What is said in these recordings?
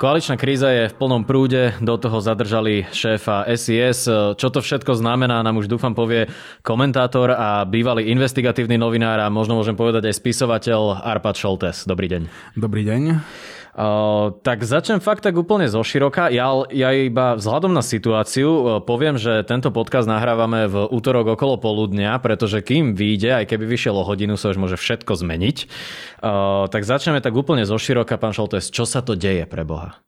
Koaličná kríza je v plnom prúde, do toho zadržali šéfa SIS. Čo to všetko znamená, nám už dúfam povie komentátor a bývalý investigatívny novinár a možno môžem povedať aj spisovateľ Arpad Šoltes. Dobrý deň. Dobrý deň. Tak začnem fakt tak úplne zo široka. Ja, ja iba vzhľadom na situáciu poviem, že tento podcast nahrávame v útorok okolo poludnia, pretože kým vyjde, aj keby vyšiel o hodinu, sa už môže všetko zmeniť. Uh, tak začneme tak úplne zo široka, pán Šoltes, čo sa to deje pre Boha?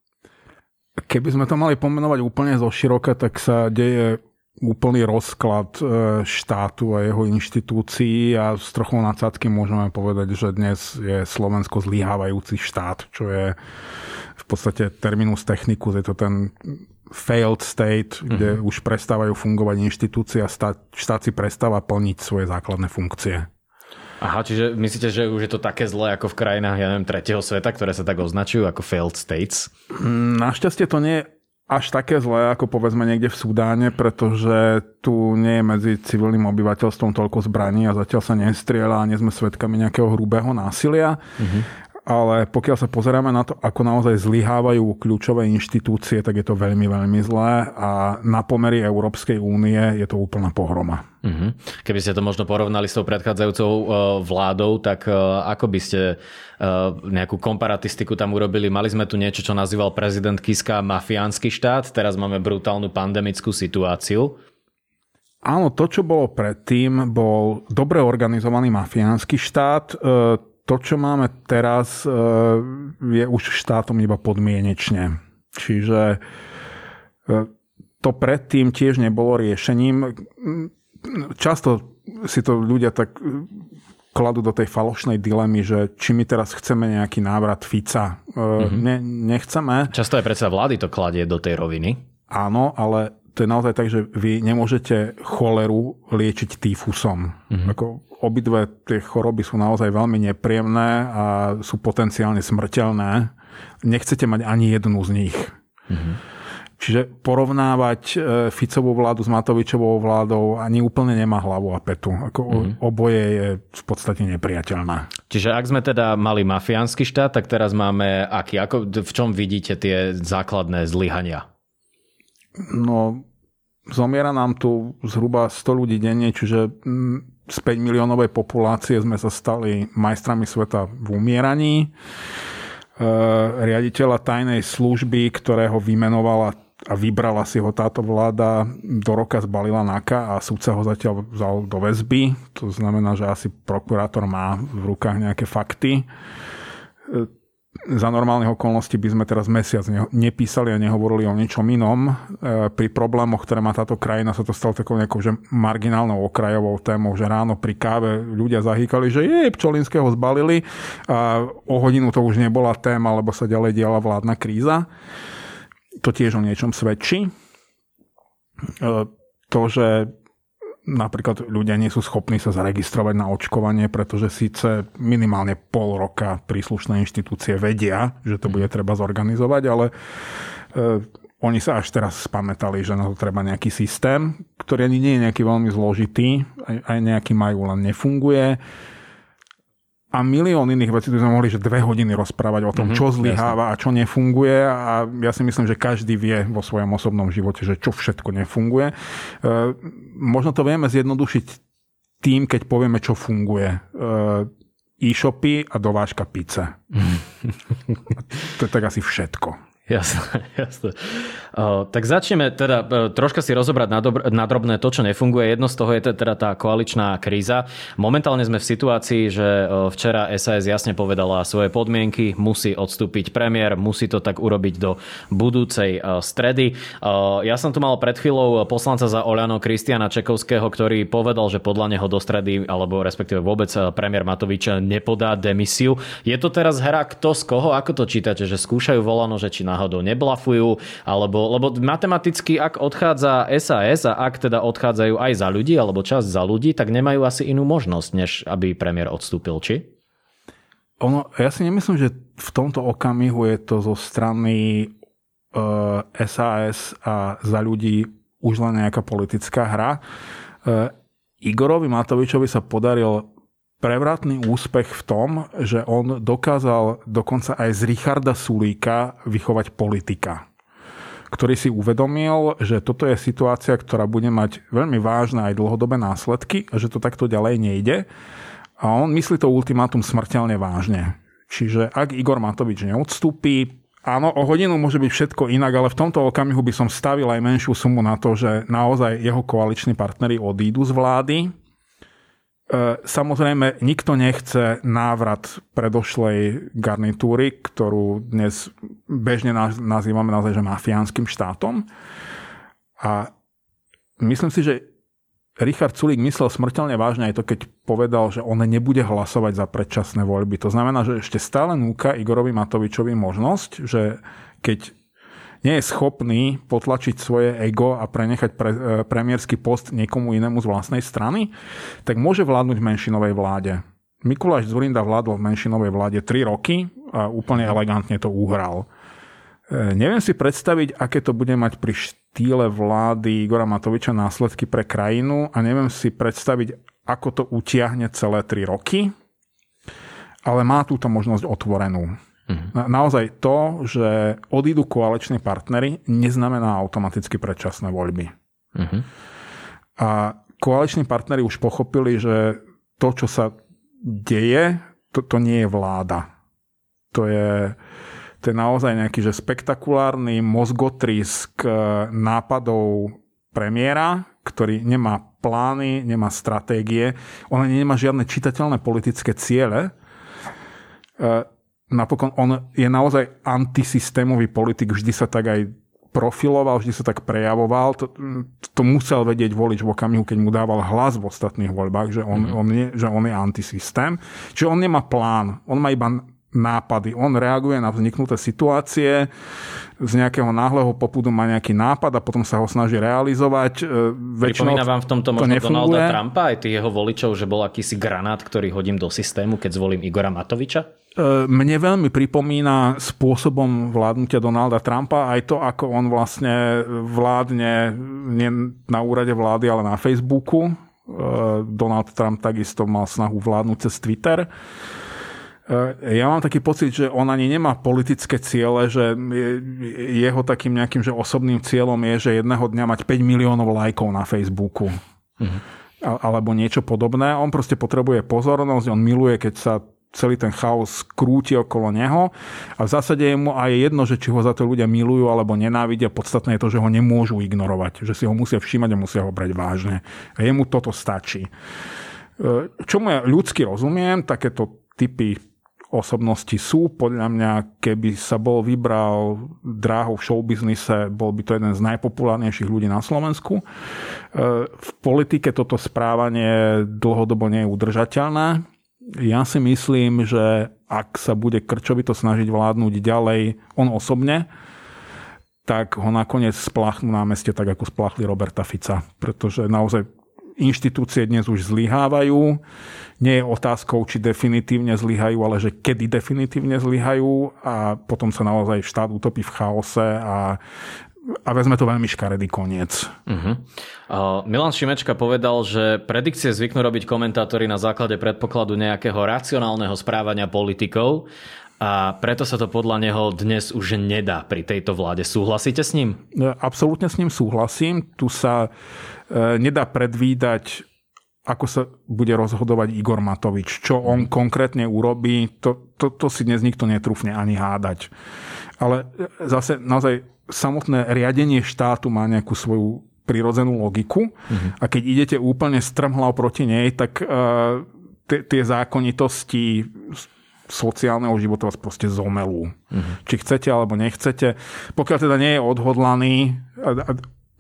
Keby sme to mali pomenovať úplne zo široka, tak sa deje úplný rozklad e, štátu a jeho inštitúcií a s trochou nadsádky môžeme povedať, že dnes je Slovensko zlyhávajúci štát, čo je v podstate terminus technicus, je to ten failed state, kde mm-hmm. už prestávajú fungovať inštitúcie a štát, štát si prestáva plniť svoje základné funkcie. Aha, čiže myslíte, že už je to také zlé ako v krajinách, ja neviem, tretieho sveta, ktoré sa tak označujú ako failed states? Našťastie to nie je až také zlé, ako povedzme niekde v Sudáne, pretože tu nie je medzi civilným obyvateľstvom toľko zbraní a zatiaľ sa nestrieľa a nie sme svedkami nejakého hrubého násilia. Mm-hmm. Ale pokiaľ sa pozeráme na to, ako naozaj zlyhávajú kľúčové inštitúcie, tak je to veľmi, veľmi zlé a na pomery Európskej únie je to úplná pohroma. Uh-huh. Keby ste to možno porovnali s tou predchádzajúcou uh, vládou, tak uh, ako by ste uh, nejakú komparatistiku tam urobili? Mali sme tu niečo, čo nazýval prezident Kiska mafiánsky štát, teraz máme brutálnu pandemickú situáciu. Áno, to, čo bolo predtým, bol dobre organizovaný mafiánsky štát. To, čo máme teraz, je už štátom iba podmienečne. Čiže to predtým tiež nebolo riešením často si to ľudia tak e, kladú do tej falošnej dilemy, že či my teraz chceme nejaký návrat Fica. Mm-hmm. Ne, nechceme. Často aj predsa vlády to kladie do tej roviny. Áno, ale to je naozaj tak, že vy nemôžete choleru liečiť týfusom. Mm-hmm. Ako obidve tie choroby sú naozaj veľmi nepríjemné a sú potenciálne smrteľné. Nechcete mať ani jednu z nich. Mm-hmm. Čiže porovnávať e, Ficovú vládu s Matovičovou vládou ani úplne nemá hlavu a petu. Ako mm-hmm. Oboje je v podstate nepriateľná. Čiže ak sme teda mali mafiánsky štát, tak teraz máme aký? Ako, v čom vidíte tie základné zlyhania? No, zomiera nám tu zhruba 100 ľudí denne, čiže z 5 miliónovej populácie sme sa stali majstrami sveta v umieraní e, riaditeľa tajnej služby, ktorého vymenovala a vybrala si ho táto vláda, do roka zbalila NAKA a súdca ho zatiaľ vzal do väzby. To znamená, že asi prokurátor má v rukách nejaké fakty. E, za normálnych okolností by sme teraz mesiac nepísali a nehovorili o ničom inom. E, pri problémoch, ktoré má táto krajina, sa to stalo takou nejakou že marginálnou okrajovou témou, že ráno pri káve ľudia zahýkali, že je, Pčolinského zbalili a o hodinu to už nebola téma, lebo sa ďalej diala vládna kríza to tiež o niečom svedčí. E, to, že napríklad ľudia nie sú schopní sa zaregistrovať na očkovanie, pretože síce minimálne pol roka príslušné inštitúcie vedia, že to bude treba zorganizovať, ale e, oni sa až teraz spamätali, že na to treba nejaký systém, ktorý ani nie je nejaký veľmi zložitý, aj, aj nejaký majú, len nefunguje a milión iných vecí, tu sme mohli že dve hodiny rozprávať o tom, mm-hmm, čo zlyháva a čo nefunguje a ja si myslím, že každý vie vo svojom osobnom živote, že čo všetko nefunguje. E, možno to vieme zjednodušiť tým, keď povieme, čo funguje. E, e-shopy a dovážka pice. to je tak asi všetko. Jasné, jasné. Tak začneme teda uh, troška si rozobrať na, drobné to, čo nefunguje. Jedno z toho je teda tá koaličná kríza. Momentálne sme v situácii, že uh, včera SAS jasne povedala svoje podmienky, musí odstúpiť premiér, musí to tak urobiť do budúcej uh, stredy. Ja som tu mal pred chvíľou poslanca za Oľano Kristiana Čekovského, ktorý povedal, že podľa neho do stredy, alebo respektíve vôbec premiér Matovič nepodá demisiu. Je to teraz hra kto z koho? Ako to čítate? Že skúšajú volano, že či náhodou neblafujú, alebo, lebo matematicky, ak odchádza SAS a ak teda odchádzajú aj za ľudí, alebo čas za ľudí, tak nemajú asi inú možnosť, než aby premiér odstúpil, či? ono, ja si nemyslím, že v tomto okamihu je to zo strany uh, e, SAS a za ľudí už len nejaká politická hra. Uh, Igorovi Matovičovi sa podaril prevratný úspech v tom, že on dokázal dokonca aj z Richarda Sulíka vychovať politika ktorý si uvedomil, že toto je situácia, ktorá bude mať veľmi vážne aj dlhodobé následky a že to takto ďalej nejde. A on myslí to ultimátum smrteľne vážne. Čiže ak Igor Matovič neodstúpi, áno, o hodinu môže byť všetko inak, ale v tomto okamihu by som stavil aj menšiu sumu na to, že naozaj jeho koaliční partnery odídu z vlády samozrejme, nikto nechce návrat predošlej garnitúry, ktorú dnes bežne nazývame naozaj, že mafiánskym štátom. A myslím si, že Richard Sulík myslel smrteľne vážne aj to, keď povedal, že on nebude hlasovať za predčasné voľby. To znamená, že ešte stále núka Igorovi Matovičovi možnosť, že keď nie je schopný potlačiť svoje ego a prenechať pre, e, premiérsky post niekomu inému z vlastnej strany, tak môže vládnuť menšinovej vláde. Mikuláš Zurinda vládol v menšinovej vláde 3 roky a úplne elegantne to uhral. E, neviem si predstaviť, aké to bude mať pri štýle vlády Igora Matoviča následky pre krajinu a neviem si predstaviť, ako to utiahne celé 3 roky, ale má túto možnosť otvorenú. Uh-huh. naozaj to, že odídu koaliční partnery, neznamená automaticky predčasné voľby. Uh-huh. A koaliční partnery už pochopili, že to, čo sa deje, to, to nie je vláda. To je, to je naozaj nejaký že spektakulárny mozgotrisk nápadov premiéra, ktorý nemá plány, nemá stratégie, on nemá žiadne čitateľné politické ciele napokon on je naozaj antisystémový politik, vždy sa tak aj profiloval, vždy sa tak prejavoval. To, to musel vedieť volič v okamihu, keď mu dával hlas v ostatných voľbách, že on, mm-hmm. on, je, že on je antisystém. Čiže on nemá plán, on má iba nápady. On reaguje na vzniknuté situácie, z nejakého náhleho popudu má nejaký nápad a potom sa ho snaží realizovať. E, väčšinou Pripomína vám v tomto možno to Donalda Trumpa, aj tých jeho voličov, že bol akýsi granát, ktorý hodím do systému, keď zvolím Igora Matoviča? E, mne veľmi pripomína spôsobom vládnutia Donalda Trumpa aj to, ako on vlastne vládne nie na úrade vlády, ale na Facebooku. E, Donald Trump takisto mal snahu vládnuť cez Twitter. E, ja mám taký pocit, že on ani nemá politické ciele, že jeho takým nejakým že osobným cieľom je, že jedného dňa mať 5 miliónov lajkov na Facebooku. Mhm. Alebo niečo podobné. On proste potrebuje pozornosť, on miluje, keď sa celý ten chaos krúti okolo neho a v zásade je mu aj jedno, že či ho za to ľudia milujú alebo nenávidia, podstatné je to, že ho nemôžu ignorovať, že si ho musia všímať a musia ho brať vážne. A jemu toto stačí. E, čomu ja ľudsky rozumiem, takéto typy osobnosti sú. Podľa mňa, keby sa bol vybral dráhou v showbiznise, bol by to jeden z najpopulárnejších ľudí na Slovensku. E, v politike toto správanie dlhodobo nie je udržateľné ja si myslím, že ak sa bude Krčovito snažiť vládnuť ďalej on osobne, tak ho nakoniec spláchnú na meste tak, ako spláchli Roberta Fica. Pretože naozaj inštitúcie dnes už zlyhávajú. Nie je otázkou, či definitívne zlyhajú, ale že kedy definitívne zlyhajú a potom sa naozaj štát utopí v chaose a a vezme to veľmi škaredý koniec. Uh-huh. Uh, Milan Šimečka povedal, že predikcie zvyknú robiť komentátori na základe predpokladu nejakého racionálneho správania politikov a preto sa to podľa neho dnes už nedá pri tejto vláde. Súhlasíte s ním? Absolútne s ním súhlasím. Tu sa nedá predvídať ako sa bude rozhodovať Igor Matovič. Čo on konkrétne urobí, to, to, to si dnes nikto netrúfne ani hádať. Ale e, zase naozaj samotné riadenie štátu má nejakú svoju prirodzenú logiku uh-huh. a keď idete úplne strmhlav proti nej, tak uh, tie zákonitosti sociálneho života vás proste zomelú. Uh-huh. Či chcete alebo nechcete. Pokiaľ teda nie je odhodlaný, a, a,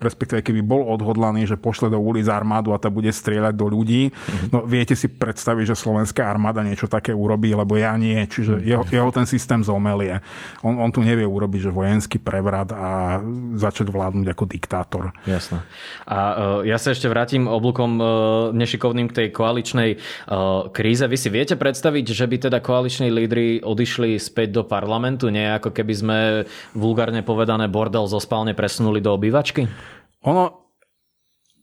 respektíve keby bol odhodlaný, že pošle do ulic armádu a tá bude strieľať do ľudí, mm-hmm. no viete si predstaviť, že slovenská armáda niečo také urobí, lebo ja nie. Čiže mm-hmm. jeho, jeho ten systém zomelie. On, on tu nevie urobiť, že vojenský prevrat a začať vládnuť ako diktátor. Jasné. A uh, ja sa ešte vrátim oblúkom uh, nešikovným k tej koaličnej uh, kríze. Vy si viete predstaviť, že by teda koaliční lídry odišli späť do parlamentu, nie ako keby sme vulgárne povedané bordel zo spálne presunuli do obývačky? Ono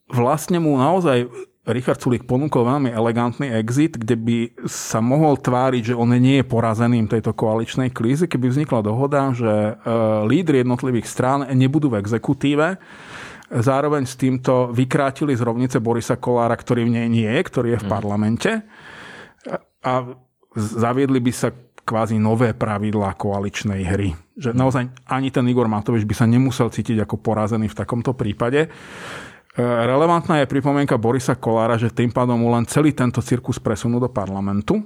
vlastne mu naozaj Richard Sulik ponúkol veľmi elegantný exit, kde by sa mohol tváriť, že on nie je porazeným tejto koaličnej krízy, keby vznikla dohoda, že e, lídry jednotlivých strán nebudú v exekutíve, zároveň s týmto vykrátili z rovnice Borisa Kolára, ktorý v nej nie je, ktorý je v mhm. parlamente a zaviedli by sa kvázi nové pravidlá koaličnej hry. Že naozaj ani ten Igor Matovič by sa nemusel cítiť ako porazený v takomto prípade. E, relevantná je pripomienka Borisa Kolára, že tým pádom mu len celý tento cirkus presunú do parlamentu.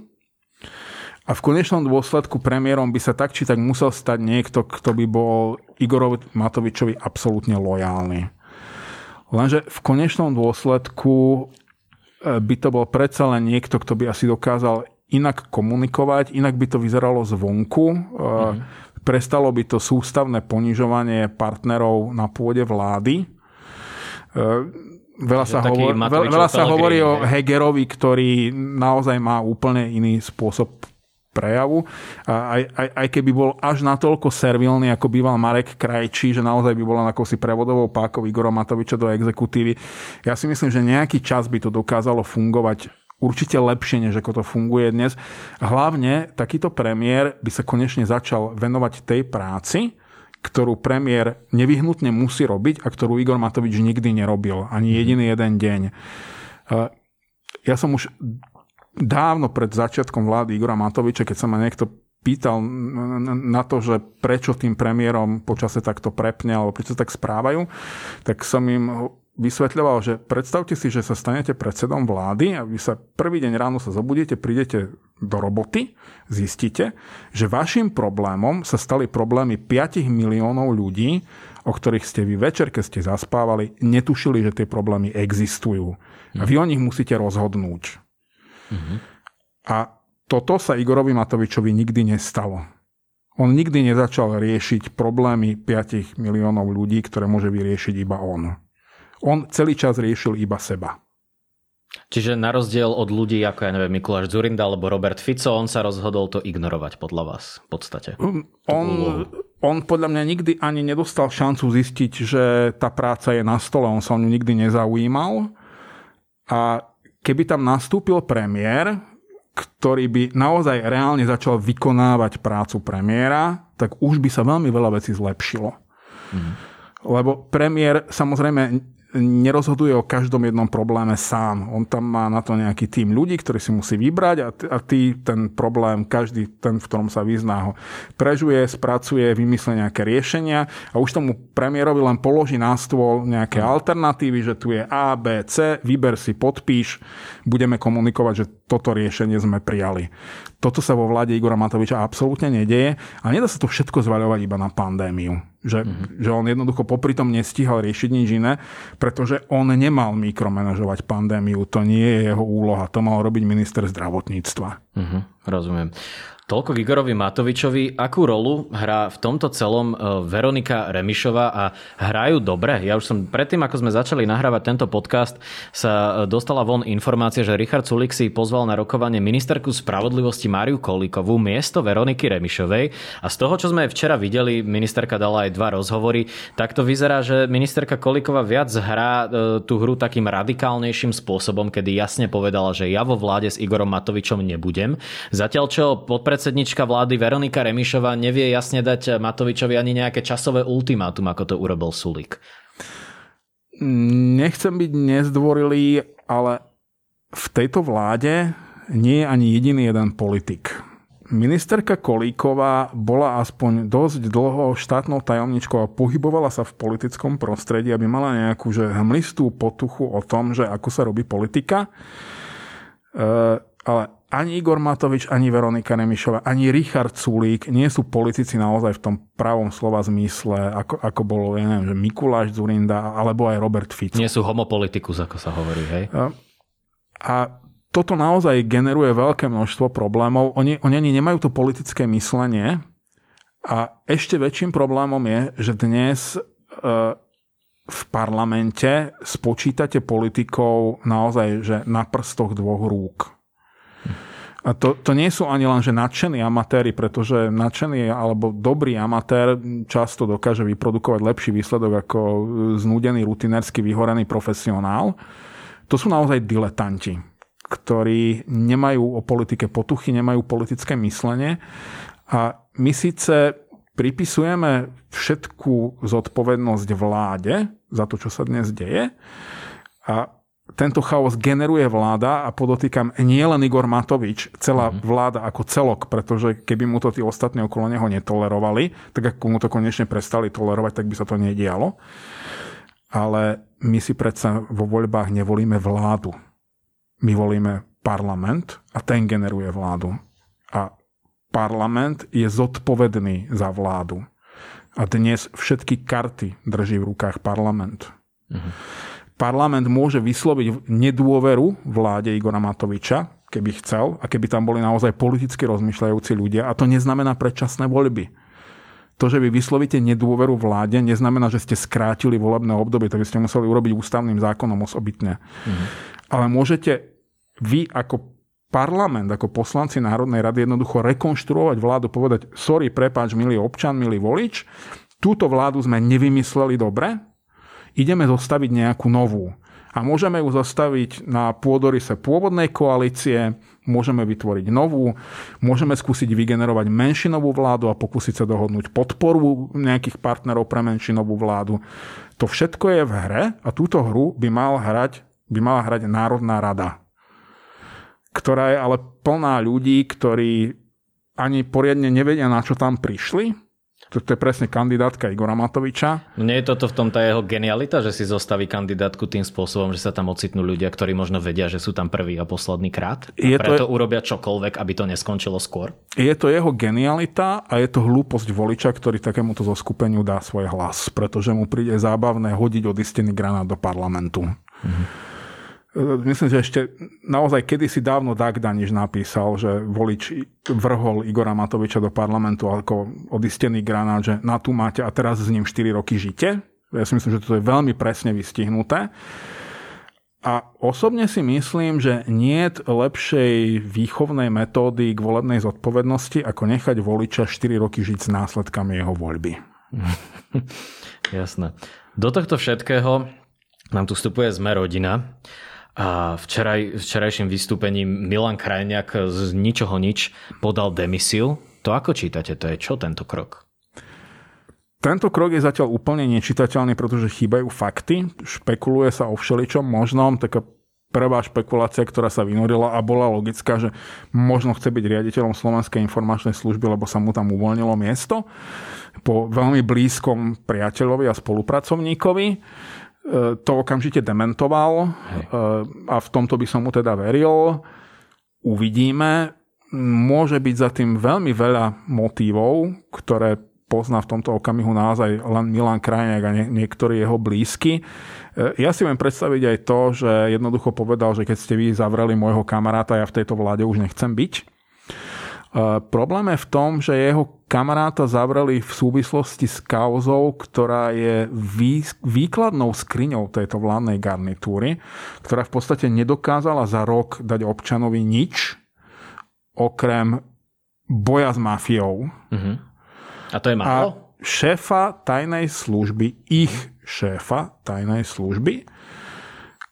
A v konečnom dôsledku premiérom by sa tak či tak musel stať niekto, kto by bol Igorovi Matovičovi absolútne lojálny. Lenže v konečnom dôsledku e, by to bol predsa len niekto, kto by asi dokázal inak komunikovať, inak by to vyzeralo zvonku. Mm-hmm Prestalo by to sústavné ponižovanie partnerov na pôde vlády. E, veľa sa, hovor, veľa, veľa sa hovorí o Hegerovi, ktorý naozaj má úplne iný spôsob prejavu. A aj, aj, aj keby bol až natoľko servilný, ako býval Marek Krajčí, že naozaj by bola si prevodovou pákov Igora Matoviča do exekutívy. Ja si myslím, že nejaký čas by to dokázalo fungovať určite lepšie, než ako to funguje dnes. Hlavne takýto premiér by sa konečne začal venovať tej práci, ktorú premiér nevyhnutne musí robiť a ktorú Igor Matovič nikdy nerobil. Ani mhm. jediný jeden deň. Ja som už dávno pred začiatkom vlády Igora Matoviča, keď sa ma niekto pýtal na to, že prečo tým premiérom počase takto prepne alebo prečo tak správajú, tak som im vysvetľoval, že predstavte si, že sa stanete predsedom vlády a vy sa prvý deň ráno sa zobudíte, prídete do roboty, zistíte, že vašim problémom sa stali problémy 5 miliónov ľudí, o ktorých ste vy večer, keď ste zaspávali, netušili, že tie problémy existujú. A vy o nich musíte rozhodnúť. Mm-hmm. A toto sa Igorovi Matovičovi nikdy nestalo. On nikdy nezačal riešiť problémy 5 miliónov ľudí, ktoré môže vyriešiť iba on on celý čas riešil iba seba. Čiže na rozdiel od ľudí ako, ja neviem, Mikuláš Zurinda alebo Robert Fico, on sa rozhodol to ignorovať podľa vás v podstate. Um, on, on podľa mňa nikdy ani nedostal šancu zistiť, že tá práca je na stole, on sa o ňu nikdy nezaujímal. A keby tam nastúpil premiér, ktorý by naozaj reálne začal vykonávať prácu premiéra, tak už by sa veľmi veľa vecí zlepšilo. Mm. Lebo premiér samozrejme nerozhoduje o každom jednom probléme sám. On tam má na to nejaký tým ľudí, ktorý si musí vybrať a, t- a ty ten problém, každý ten, v ktorom sa vyzná ho prežuje, spracuje, vymyslí nejaké riešenia a už tomu premiérovi len položí na stôl nejaké alternatívy, že tu je A, B, C, vyber si, podpíš, budeme komunikovať, že toto riešenie sme prijali. Toto sa vo vláde Igora Matoviča absolútne nedeje a nedá sa to všetko zvaľovať iba na pandémiu. Že, mm-hmm. že on jednoducho popri tom nestíhal riešiť nič iné, pretože on nemal mikromanažovať pandémiu. To nie je jeho úloha. To mal robiť minister zdravotníctva. Mm-hmm, rozumiem. Toľko Igorovi Matovičovi. Akú rolu hrá v tomto celom e, Veronika Remišová a hrajú dobre? Ja už som predtým, ako sme začali nahrávať tento podcast, sa e, dostala von informácia, že Richard Sulik si pozval na rokovanie ministerku spravodlivosti Máriu Kolíkovú miesto Veroniky Remišovej. A z toho, čo sme včera videli, ministerka dala aj dva rozhovory, tak to vyzerá, že ministerka Kolíková viac hrá e, tú hru takým radikálnejším spôsobom, kedy jasne povedala, že ja vo vláde s Igorom Matovičom nebudem. Zatiaľ, čo podpredsedníčka podpredsednička vlády Veronika Remišová nevie jasne dať Matovičovi ani nejaké časové ultimátum, ako to urobil Sulík. Nechcem byť nezdvorilý, ale v tejto vláde nie je ani jediný jeden politik. Ministerka Kolíková bola aspoň dosť dlho štátnou tajomničkou a pohybovala sa v politickom prostredí, aby mala nejakú že hmlistú potuchu o tom, že ako sa robí politika. E, ale ani Igor Matovič, ani Veronika Remišová, ani Richard Sulík nie sú politici naozaj v tom pravom slova zmysle, ako, ako bolo, ja neviem, že Mikuláš Zurinda, alebo aj Robert Fico. Nie sú homopolitikus, ako sa hovorí, hej? A, a toto naozaj generuje veľké množstvo problémov. Oni, oni ani nemajú to politické myslenie. A ešte väčším problémom je, že dnes e, v parlamente spočítate politikov naozaj že na prstoch dvoch rúk. A to, to nie sú ani len, že nadšení amatéri, pretože nadšený alebo dobrý amatér často dokáže vyprodukovať lepší výsledok ako znúdený, rutinérsky, vyhorený profesionál. To sú naozaj diletanti, ktorí nemajú o politike potuchy, nemajú politické myslenie a my síce pripisujeme všetku zodpovednosť vláde za to, čo sa dnes deje a tento chaos generuje vláda a podotýkam nie len Igor Matovič, celá mm-hmm. vláda ako celok, pretože keby mu to tí ostatní okolo neho netolerovali, tak ako mu to konečne prestali tolerovať, tak by sa to nedialo. Ale my si predsa vo voľbách nevolíme vládu. My volíme parlament a ten generuje vládu. A parlament je zodpovedný za vládu. A dnes všetky karty drží v rukách parlament. Mm-hmm parlament môže vysloviť nedôveru vláde Igora Matoviča, keby chcel, a keby tam boli naozaj politicky rozmýšľajúci ľudia. A to neznamená predčasné voľby. To, že vy vyslovíte nedôveru vláde, neznamená, že ste skrátili volebné obdobie, to by ste museli urobiť ústavným zákonom osobitne. Mm. Ale môžete vy ako parlament, ako poslanci Národnej rady jednoducho rekonštruovať vládu, povedať, sorry, prepáč, milý občan, milý volič, túto vládu sme nevymysleli dobre, ideme zostaviť nejakú novú. A môžeme ju zostaviť na pôdorise pôvodnej koalície, môžeme vytvoriť novú, môžeme skúsiť vygenerovať menšinovú vládu a pokúsiť sa dohodnúť podporu nejakých partnerov pre menšinovú vládu. To všetko je v hre a túto hru by, mal hrať, by mala hrať Národná rada, ktorá je ale plná ľudí, ktorí ani poriadne nevedia, na čo tam prišli to je presne kandidátka Igora Matoviča. Nie je toto v tom tá jeho genialita, že si zostaví kandidátku tým spôsobom, že sa tam ocitnú ľudia, ktorí možno vedia, že sú tam prvý a posledný krát? A je preto to... urobia čokoľvek, aby to neskončilo skôr? Je to jeho genialita a je to hlúposť voliča, ktorý takémuto zoskupeniu dá svoj hlas, pretože mu príde zábavné hodiť odistený granát do parlamentu. Mm-hmm. Myslím, že ešte naozaj kedysi dávno Dagdaniš napísal, že volič vrhol Igora Matoviča do parlamentu ako odistený granát, že na tu máte a teraz s ním 4 roky žite. Ja si myslím, že to je veľmi presne vystihnuté. A osobne si myslím, že nie je lepšej výchovnej metódy k volebnej zodpovednosti, ako nechať voliča 4 roky žiť s následkami jeho voľby. Jasné. Do tohto všetkého nám tu vstupuje sme rodina. A včeraj, včerajším vystúpením Milan Krajniak z ničoho nič podal demisiu. To ako čítate? To je čo tento krok? Tento krok je zatiaľ úplne nečitateľný, pretože chýbajú fakty. Špekuluje sa o všeličom možnom. Taká prvá špekulácia, ktorá sa vynorila a bola logická, že možno chce byť riaditeľom Slovenskej informačnej služby, lebo sa mu tam uvoľnilo miesto po veľmi blízkom priateľovi a spolupracovníkovi to okamžite dementoval Hej. a v tomto by som mu teda veril. Uvidíme. Môže byť za tým veľmi veľa motívov, ktoré pozná v tomto okamihu naozaj len Milan Krajniak a nie, niektorí jeho blízky. Ja si viem predstaviť aj to, že jednoducho povedal, že keď ste vy zavreli môjho kamaráta, ja v tejto vláde už nechcem byť Problém je v tom, že jeho kamaráta zavreli v súvislosti s kauzou, ktorá je výkladnou skriňou tejto vládnej garnitúry, ktorá v podstate nedokázala za rok dať občanovi nič, okrem boja s mafiou. Uh-huh. A to je málo? A šéfa tajnej služby, ich šéfa tajnej služby,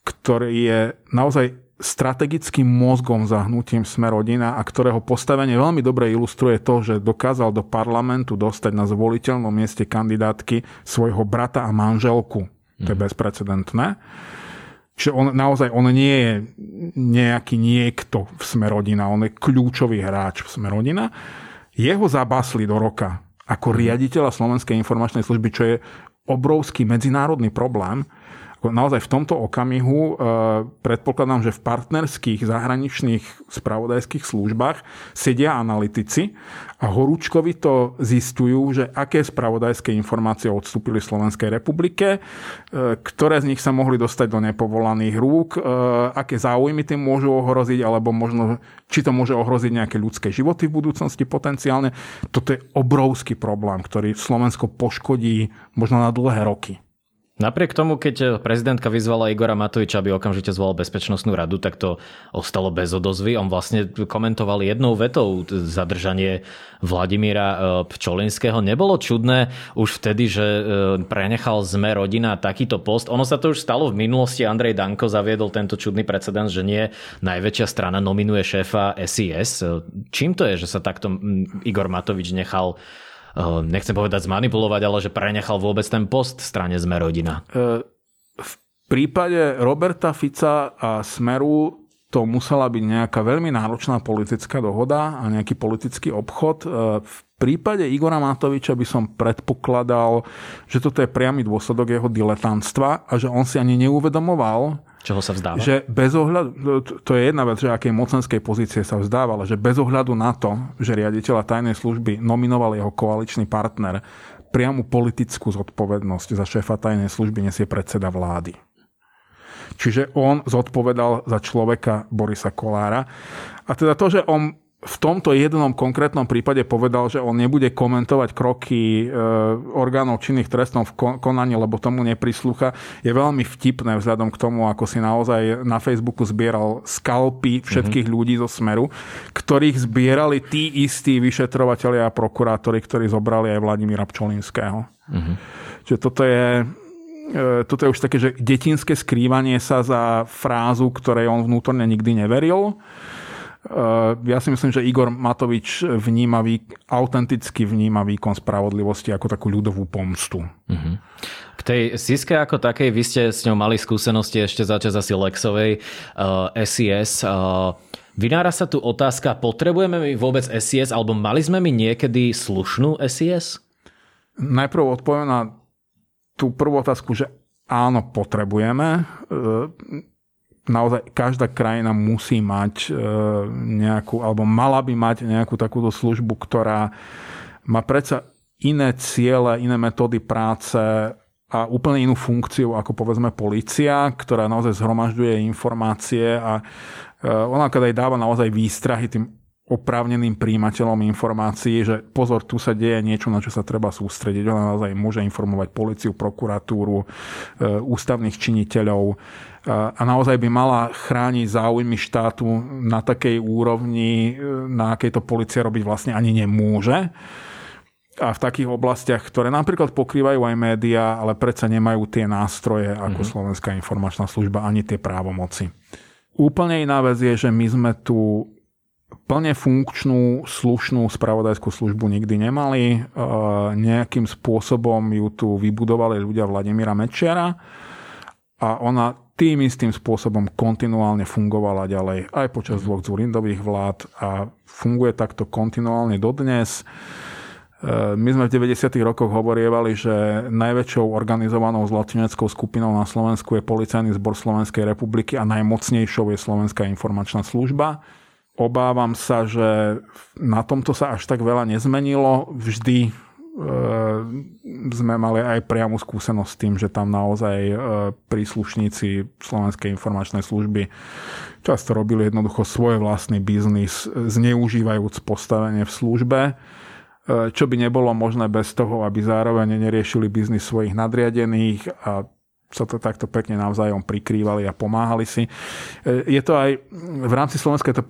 ktorý je naozaj strategickým mozgom za hnutím Sme rodina a ktorého postavenie veľmi dobre ilustruje to, že dokázal do parlamentu dostať na zvoliteľnom mieste kandidátky svojho brata a manželku. To je mhm. bezprecedentné. Čiže on, naozaj on nie je nejaký niekto v Smerodina, on je kľúčový hráč v Smerodina. Jeho zabasli do roka ako mhm. riaditeľa Slovenskej informačnej služby, čo je obrovský medzinárodný problém naozaj v tomto okamihu predpokladám, že v partnerských zahraničných spravodajských službách sedia analytici a horúčkovi to zistujú, že aké spravodajské informácie odstúpili Slovenskej republike, ktoré z nich sa mohli dostať do nepovolaných rúk, aké záujmy tým môžu ohroziť, alebo možno, či to môže ohroziť nejaké ľudské životy v budúcnosti potenciálne. Toto je obrovský problém, ktorý Slovensko poškodí možno na dlhé roky. Napriek tomu, keď prezidentka vyzvala Igora Matoviča, aby okamžite zvolal bezpečnostnú radu, tak to ostalo bez odozvy. On vlastne komentoval jednou vetou zadržanie Vladimíra e, Pčolinského. Nebolo čudné už vtedy, že e, prenechal sme rodina takýto post. Ono sa to už stalo v minulosti. Andrej Danko zaviedol tento čudný precedens, že nie najväčšia strana nominuje šéfa SIS. Čím to je, že sa takto Igor Matovič nechal Eh, nechcem povedať zmanipulovať, ale že prenechal vôbec ten post strane Sme rodina? Eh, v prípade Roberta Fica a Smeru to musela byť nejaká veľmi náročná politická dohoda a nejaký politický obchod. Eh, v prípade Igora Matoviča by som predpokladal, že toto je priamy dôsledok jeho diletantstva a že on si ani neuvedomoval, Čoho sa vzdáva? Že bez ohľadu, to je jedna vec, že akej mocenskej pozície sa vzdáva, ale že bez ohľadu na to, že riaditeľa tajnej služby nominoval jeho koaličný partner, priamu politickú zodpovednosť za šéfa tajnej služby nesie predseda vlády. Čiže on zodpovedal za človeka Borisa Kolára. A teda to, že on v tomto jednom konkrétnom prípade povedal, že on nebude komentovať kroky e, orgánov činných trestnom v konaní, lebo tomu neprislúcha, je veľmi vtipné vzhľadom k tomu, ako si naozaj na Facebooku zbieral skalpy všetkých mm-hmm. ľudí zo Smeru, ktorých zbierali tí istí vyšetrovateľia a prokurátori, ktorí zobrali aj Vladimíra Pčolinského. Mm-hmm. Čiže toto je e, toto je už také, že detinské skrývanie sa za frázu, ktorej on vnútorne nikdy neveril ja si myslím, že Igor Matovič vníma, autenticky vníma výkon spravodlivosti ako takú ľudovú pomstu. Uh-huh. K tej Siske ako takej, vy ste s ňou mali skúsenosti ešte za čas asi Lexovej uh, eh, SIS. Uh, eh, vynára sa tu otázka, potrebujeme my vôbec SIS, alebo mali sme my niekedy slušnú SIS? Najprv odpoviem na tú prvú otázku, že áno, potrebujeme naozaj každá krajina musí mať e, nejakú, alebo mala by mať nejakú takúto službu, ktorá má predsa iné ciele, iné metódy práce a úplne inú funkciu ako povedzme policia, ktorá naozaj zhromažďuje informácie a e, ona keď aj dáva naozaj výstrahy tým oprávneným príjimateľom informácií, že pozor, tu sa deje niečo, na čo sa treba sústrediť. Ona naozaj môže informovať policiu, prokuratúru, e, ústavných činiteľov a naozaj by mala chrániť záujmy štátu na takej úrovni, na akej to policia robiť vlastne ani nemôže. A v takých oblastiach, ktoré napríklad pokrývajú aj médiá, ale predsa nemajú tie nástroje ako mm-hmm. Slovenská informačná služba, ani tie právomoci. Úplne iná vec je, že my sme tu plne funkčnú, slušnú spravodajskú službu nikdy nemali. Nejakým spôsobom ju tu vybudovali ľudia Vladimíra Mečiara a ona tým istým spôsobom kontinuálne fungovala ďalej aj počas mhm. dvoch Zurindových vlád a funguje takto kontinuálne dodnes. E, my sme v 90. rokoch hovorievali, že najväčšou organizovanou zločineckou skupinou na Slovensku je Policajný zbor Slovenskej republiky a najmocnejšou je Slovenská informačná služba. Obávam sa, že na tomto sa až tak veľa nezmenilo. Vždy Ehm, sme mali aj priamu skúsenosť s tým, že tam naozaj ehm, príslušníci Slovenskej informačnej služby často robili jednoducho svoj vlastný biznis, zneužívajúc postavenie v službe, ehm, čo by nebolo možné bez toho, aby zároveň neriešili biznis svojich nadriadených a sa to takto pekne navzájom prikrývali a pomáhali si. Je to aj v rámci Slovenska je to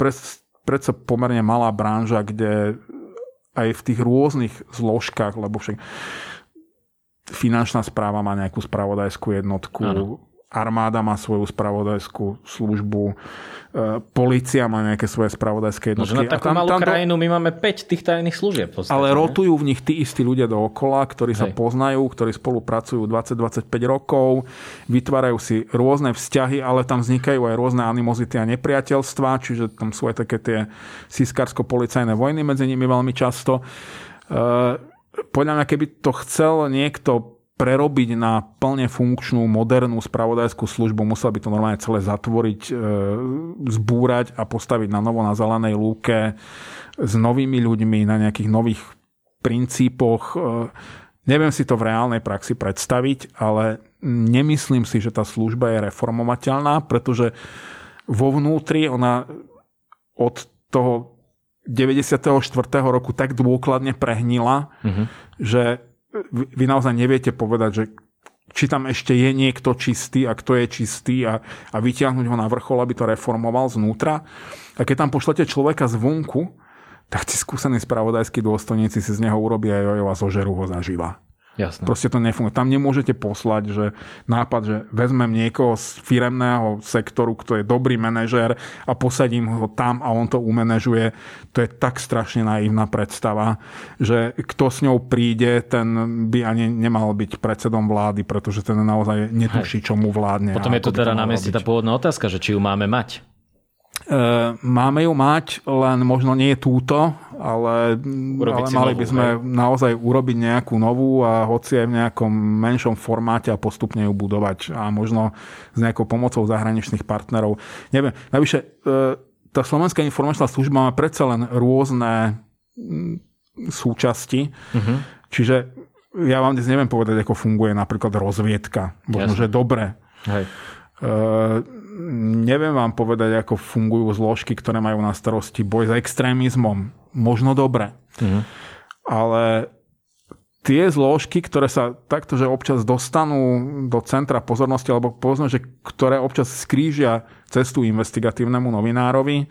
predsa pomerne malá branža, kde aj v tých rôznych zložkách, lebo však finančná správa má nejakú spravodajskú jednotku, ano armáda má svoju spravodajskú službu, e, policia má nejaké svoje spravodajské jednotky. Možno na takú tam, malú tam krajinu my máme 5 tých tajných služieb. Podstate, ale rotujú v nich tí istí ľudia dookola, ktorí Hej. sa poznajú, ktorí spolupracujú 20-25 rokov, vytvárajú si rôzne vzťahy, ale tam vznikajú aj rôzne animozity a nepriateľstva, čiže tam sú aj také tie sískarsko-policajné vojny medzi nimi veľmi často. E, podľa mňa, keby to chcel niekto prerobiť na plne funkčnú, modernú spravodajskú službu, musel by to normálne celé zatvoriť, e, zbúrať a postaviť na novo na zelenej lúke s novými ľuďmi na nejakých nových princípoch. E, neviem si to v reálnej praxi predstaviť, ale nemyslím si, že tá služba je reformovateľná, pretože vo vnútri ona od toho 94. roku tak dôkladne prehnila, uh-huh. že vy naozaj neviete povedať, že či tam ešte je niekto čistý a kto je čistý a, a vytiahnuť ho na vrchol, aby to reformoval znútra. A keď tam pošlete človeka zvonku, tak tí skúsení spravodajskí dôstojníci si z neho urobia jojo a zožerú ho zaživa. Jasne. Proste to nefunguje. Tam nemôžete poslať, že nápad, že vezmem niekoho z firemného sektoru, kto je dobrý manažér a posadím ho tam a on to umenežuje. To je tak strašne naivná predstava, že kto s ňou príde, ten by ani nemal byť predsedom vlády, pretože ten naozaj netuší, čo mu vládne. Potom je to teda na mieste tá pôvodná otázka, že či ju máme mať. E, máme ju mať, len možno nie túto, ale, ale mali by sme hej. naozaj urobiť nejakú novú a hoci aj v nejakom menšom formáte a postupne ju budovať a možno s nejakou pomocou zahraničných partnerov. Neviem, najvyššie, e, tá Slovenská informačná služba má predsa len rôzne súčasti, uh-huh. čiže ja vám dnes neviem povedať, ako funguje napríklad rozviedka. Možno, že dobre. Hej. Uh, neviem vám povedať, ako fungujú zložky, ktoré majú na starosti boj s extrémizmom. Možno dobre. Mhm. Ale tie zložky, ktoré sa takto, že občas dostanú do centra pozornosti, alebo povedzme, že ktoré občas skrížia cestu investigatívnemu novinárovi,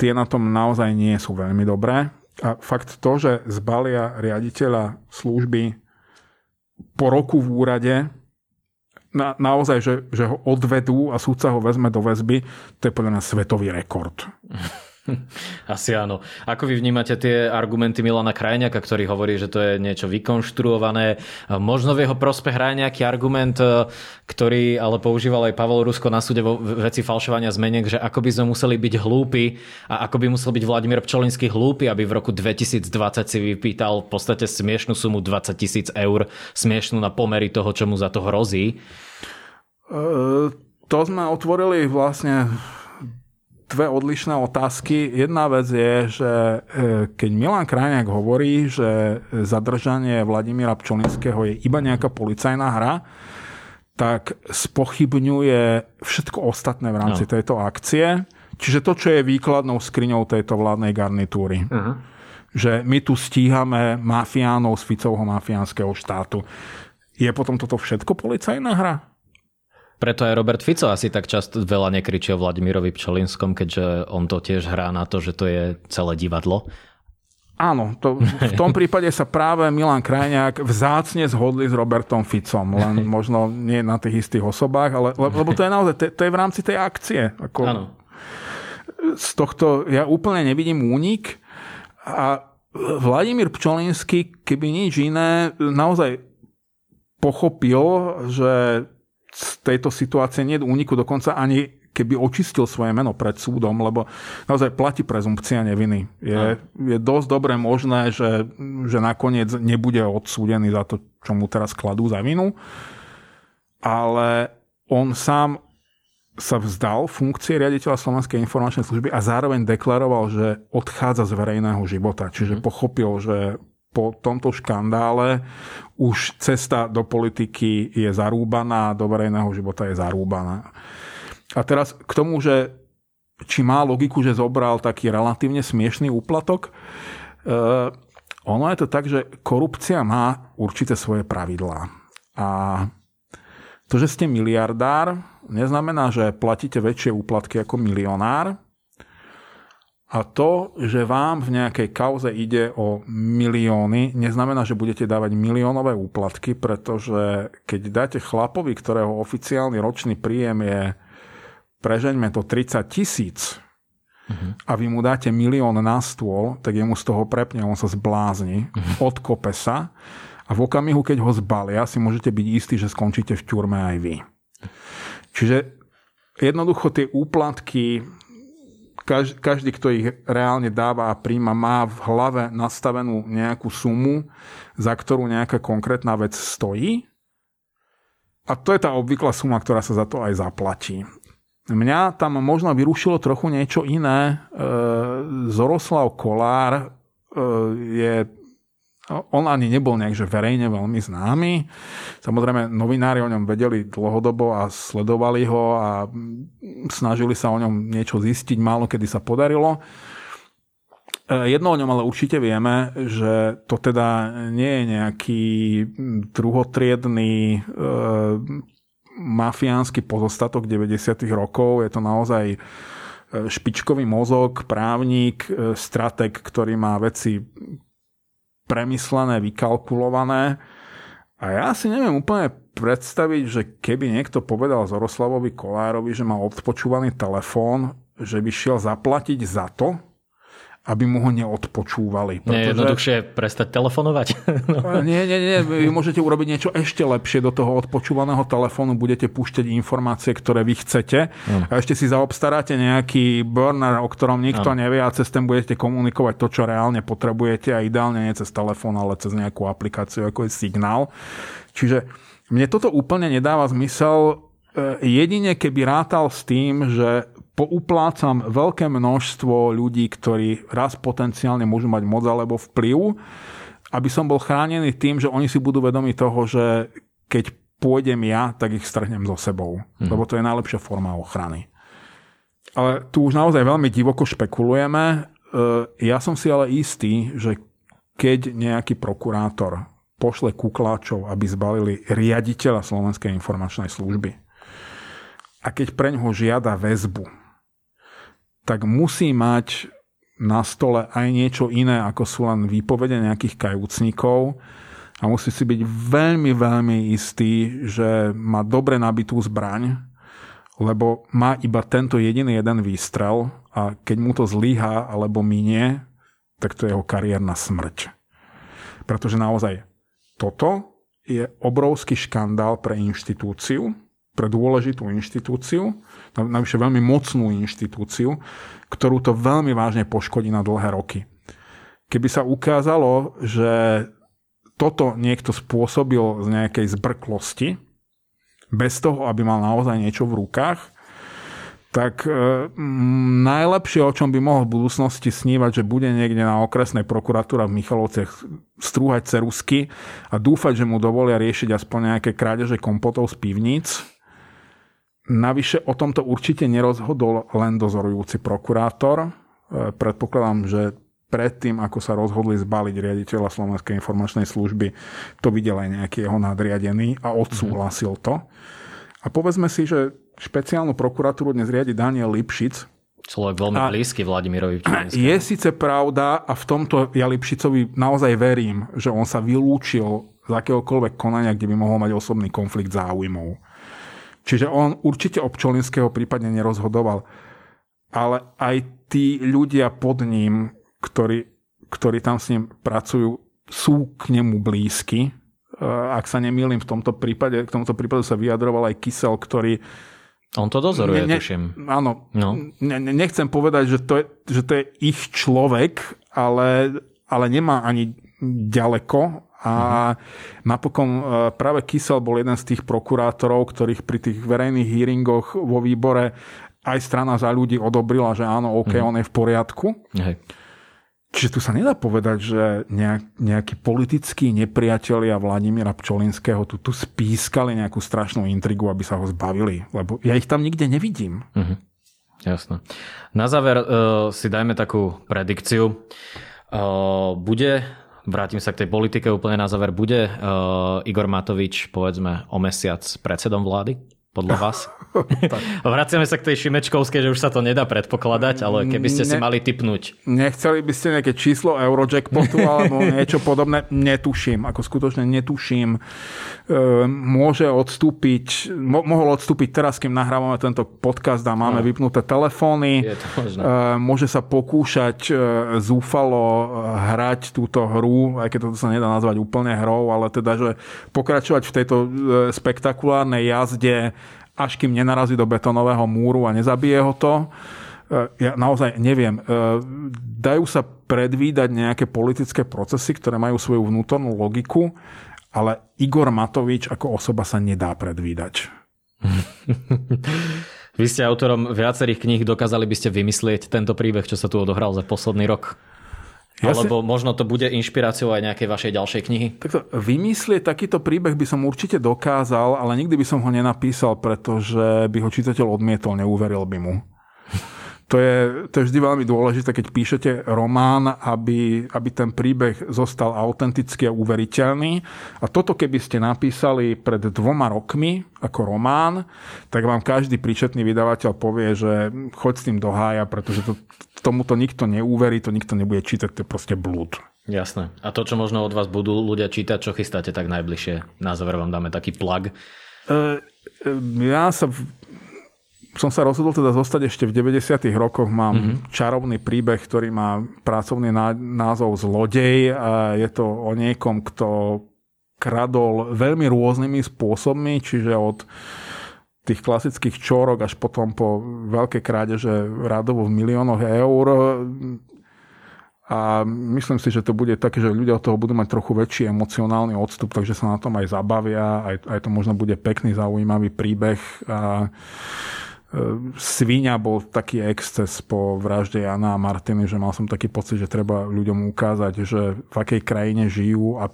tie na tom naozaj nie sú veľmi dobré. A fakt to, že zbalia riaditeľa služby po roku v úrade, na, naozaj, že, že ho odvedú a súdca ho vezme do väzby, to je podľa mňa svetový rekord. Asi áno. Ako vy vnímate tie argumenty Milana Krajňaka, ktorý hovorí, že to je niečo vykonštruované? Možno v jeho prospech hraje nejaký argument, e, ktorý ale používal aj Pavel Rusko na súde vo veci falšovania zmeniek, že ako by sme museli byť hlúpi a ako by musel byť Vladimír Pčolinský hlúpy, aby v roku 2020 si vypýtal v podstate smiešnú sumu 20 tisíc eur, smiešnú na pomery toho, čo mu za to hrozí. Uh, to sme otvorili vlastne dve odlišné otázky. Jedna vec je, že e, keď Milan Krajniak hovorí, že zadržanie Vladimíra Pčolinského je iba nejaká policajná hra, tak spochybňuje všetko ostatné v rámci no. tejto akcie. Čiže to, čo je výkladnou skriňou tejto vládnej garnitúry. Uh-huh. Že my tu stíhame mafiánov z Ficovho mafiánskeho štátu. Je potom toto všetko policajná hra? Preto aj Robert Fico asi tak často veľa nekričí o Vladimirovi Pčolinskom, keďže on to tiež hrá na to, že to je celé divadlo. Áno, to, v tom prípade sa práve Milan Krajňák vzácne zhodli s Robertom Ficom, len možno nie na tých istých osobách, ale, lebo to je naozaj, to, to je v rámci tej akcie. Ako Áno. Z tohto ja úplne nevidím únik a Vladimír Pčolinský, keby nič iné, naozaj pochopil, že z tejto situácie nie je úniku dokonca ani keby očistil svoje meno pred súdom, lebo naozaj platí prezumpcia neviny. Je, je dosť dobre možné, že, že nakoniec nebude odsúdený za to, čo mu teraz kladú za vinu, ale on sám sa vzdal funkcie riaditeľa Slovenskej informačnej služby a zároveň deklaroval, že odchádza z verejného života. Čiže mm. pochopil, že po tomto škandále už cesta do politiky je zarúbaná, do verejného života je zarúbaná. A teraz k tomu, že či má logiku, že zobral taký relatívne smiešný úplatok, uh, ono je to tak, že korupcia má určité svoje pravidlá. A to, že ste miliardár, neznamená, že platíte väčšie úplatky ako milionár, a to, že vám v nejakej kauze ide o milióny, neznamená, že budete dávať miliónové úplatky, pretože keď dáte chlapovi, ktorého oficiálny ročný príjem je, prežeňme to, 30 tisíc, uh-huh. a vy mu dáte milión na stôl, tak jemu z toho prepne, on sa zblázni, uh-huh. odkope sa a v okamihu, keď ho zbalia, si môžete byť istí, že skončíte v ťurme aj vy. Čiže jednoducho tie úplatky každý, kto ich reálne dáva a príjma, má v hlave nastavenú nejakú sumu, za ktorú nejaká konkrétna vec stojí. A to je tá obvyklá suma, ktorá sa za to aj zaplatí. Mňa tam možno vyrušilo trochu niečo iné. E, Zoroslav Kolár e, je on ani nebol nejak, verejne veľmi známy. Samozrejme, novinári o ňom vedeli dlhodobo a sledovali ho a snažili sa o ňom niečo zistiť, málo kedy sa podarilo. E, jedno o ňom ale určite vieme, že to teda nie je nejaký druhotriedný e, mafiánsky pozostatok 90. rokov. Je to naozaj e, špičkový mozog, právnik, e, strateg, ktorý má veci premyslené, vykalkulované. A ja si neviem úplne predstaviť, že keby niekto povedal Zoroslavovi Kolárovi, že má odpočúvaný telefón, že by šiel zaplatiť za to, aby mu ho neodpočúvali. Pretože... Nie je jednoduchšie prestať telefonovať? no. Nie, nie, nie. Vy môžete urobiť niečo ešte lepšie do toho odpočúvaného telefónu. Budete púšťať informácie, ktoré vy chcete. Mm. A ešte si zaobstaráte nejaký burner, o ktorom nikto mm. nevie a cez ten budete komunikovať to, čo reálne potrebujete a ideálne nie cez telefón, ale cez nejakú aplikáciu, ako je signál. Čiže mne toto úplne nedáva zmysel e, jedine keby rátal s tým, že pouplácam veľké množstvo ľudí, ktorí raz potenciálne môžu mať moc alebo vplyv, aby som bol chránený tým, že oni si budú vedomi toho, že keď pôjdem ja, tak ich strhnem so sebou. Mm. Lebo to je najlepšia forma ochrany. Ale tu už naozaj veľmi divoko špekulujeme. E, ja som si ale istý, že keď nejaký prokurátor pošle kukláčov, aby zbalili riaditeľa Slovenskej informačnej služby a keď pre ňoho žiada väzbu, tak musí mať na stole aj niečo iné, ako sú len výpovede nejakých kajúcnikov a musí si byť veľmi, veľmi istý, že má dobre nabitú zbraň, lebo má iba tento jediný jeden výstrel a keď mu to zlíha alebo minie, tak to je jeho kariérna smrť. Pretože naozaj toto je obrovský škandál pre inštitúciu, pre dôležitú inštitúciu, navyše veľmi mocnú inštitúciu, ktorú to veľmi vážne poškodí na dlhé roky. Keby sa ukázalo, že toto niekto spôsobil z nejakej zbrklosti, bez toho, aby mal naozaj niečo v rukách, tak e, najlepšie, o čom by mohol v budúcnosti snívať, že bude niekde na okresnej prokuratúra v Michalovciach strúhať cerusky a dúfať, že mu dovolia riešiť aspoň nejaké krádeže kompotov z pivníc, Navyše o tomto určite nerozhodol len dozorujúci prokurátor. E, predpokladám, že predtým, ako sa rozhodli zbaliť riaditeľa Slovenskej informačnej služby, to videl aj nejaký jeho nadriadený a odsúhlasil to. A povedzme si, že špeciálnu prokuratúru dnes riadi Daniel Lipšic, Človek veľmi a blízky Vladimirovi Je síce pravda a v tomto ja Lipšicovi naozaj verím, že on sa vylúčil z akéhokoľvek konania, kde by mohol mať osobný konflikt záujmov. Čiže on určite o Pčolinského prípadne nerozhodoval. Ale aj tí ľudia pod ním, ktorí, ktorí tam s ním pracujú, sú k nemu blízky. Ak sa nemýlim, v tomto prípade, k tomuto prípadu sa vyjadroval aj Kysel, ktorý on to dozoruje, ne, tuším. Áno. No. Ne, nechcem povedať, že to, je, že to je ich človek, ale, ale nemá ani ďaleko a uh-huh. napokon e, práve Kysel bol jeden z tých prokurátorov, ktorých pri tých verejných hearingoch vo výbore aj strana za ľudí odobrila, že áno, OK, uh-huh. on je v poriadku. Hej. Čiže tu sa nedá povedať, že nejak, nejakí politickí nepriatelia Vladimíra Pčolinského tu, tu spískali nejakú strašnú intrigu, aby sa ho zbavili. Lebo ja ich tam nikde nevidím. Uh-huh. Jasné. Na záver uh, si dajme takú predikciu. Uh, bude vrátim sa k tej politike úplne na záver. Bude uh, Igor Matovič, povedzme, o mesiac predsedom vlády? Podľa vás? Vraciame sa k tej Šimečkovskej, že už sa to nedá predpokladať, ale keby ste si ne, mali typnúť. Nechceli by ste nejaké číslo Eurojackpotu alebo niečo podobné? Netuším, ako skutočne netuším. E, môže odstúpiť, mo, mohol odstúpiť teraz, kým nahrávame tento podcast a máme no. vypnuté telefóny. E, môže sa pokúšať e, zúfalo hrať túto hru, aj keď to sa nedá nazvať úplne hrou, ale teda, že pokračovať v tejto spektakulárnej jazde až kým nenarazí do betonového múru a nezabije ho to. ja naozaj neviem. Dajú sa predvídať nejaké politické procesy, ktoré majú svoju vnútornú logiku, ale Igor Matovič ako osoba sa nedá predvídať. Vy ste autorom viacerých kníh, dokázali by ste vymyslieť tento príbeh, čo sa tu odohral za posledný rok? Ja Alebo si... možno to bude inšpiráciou aj nejakej vašej ďalšej knihy? Takto, vymyslieť takýto príbeh by som určite dokázal, ale nikdy by som ho nenapísal, pretože by ho čitateľ odmietol, neuveril by mu. To je, to je vždy veľmi dôležité, keď píšete román, aby, aby ten príbeh zostal autentický a uveriteľný. A toto, keby ste napísali pred dvoma rokmi ako román, tak vám každý príčetný vydavateľ povie, že choď s tým do hája, pretože to, tomuto nikto neuverí, to nikto nebude čítať, to je proste blúd. Jasné. A to, čo možno od vás budú ľudia čítať, čo chystáte tak najbližšie? Na záver vám dáme taký plug. Uh, ja sa som sa rozhodol teda zostať ešte v 90. rokoch. Mám mm-hmm. čarovný príbeh, ktorý má pracovný názov Zlodej a je to o niekom, kto kradol veľmi rôznymi spôsobmi, čiže od tých klasických čorok až potom po veľké krádeže radovo v miliónoch eur. A myslím si, že to bude také, že ľudia od toho budú mať trochu väčší emocionálny odstup, takže sa na tom aj zabavia, aj, aj to možno bude pekný, zaujímavý príbeh. A Svíňa bol taký exces po vražde Jana a Martiny, že mal som taký pocit, že treba ľuďom ukázať, že v akej krajine žijú, a,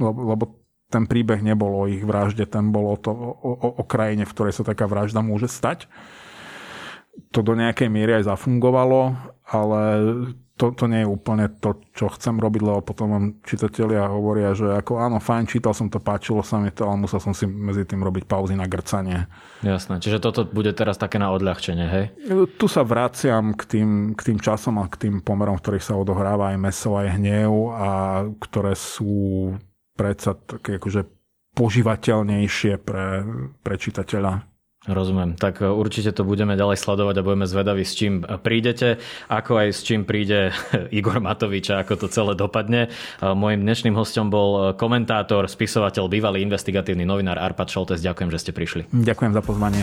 lebo ten príbeh nebol o ich vražde, ten bol o, to, o, o, o krajine, v ktorej sa taká vražda môže stať. To do nejakej miery aj zafungovalo, ale to, to nie je úplne to, čo chcem robiť, lebo potom vám čitatelia hovoria, že ako áno, fajn, čítal som to, páčilo sa mi to, ale musel som si medzi tým robiť pauzy na grcanie. Jasné, čiže toto bude teraz také na odľahčenie, hej? Tu sa vraciam k tým, k tým časom a k tým pomerom, v ktorých sa odohráva aj meso, aj hnev a ktoré sú predsa také akože požívateľnejšie pre, pre čitateľa. Rozumiem. Tak e, určite to budeme ďalej sledovať a budeme zvedaví, s čím prídete, ako aj s čím príde Igor Matovič a ako to celé dopadne. Mojím dnešným hostom bol komentátor, spisovateľ, bývalý investigatívny novinár Arpad Šoltes. Ďakujem, že ste prišli. Ďakujem za pozvanie.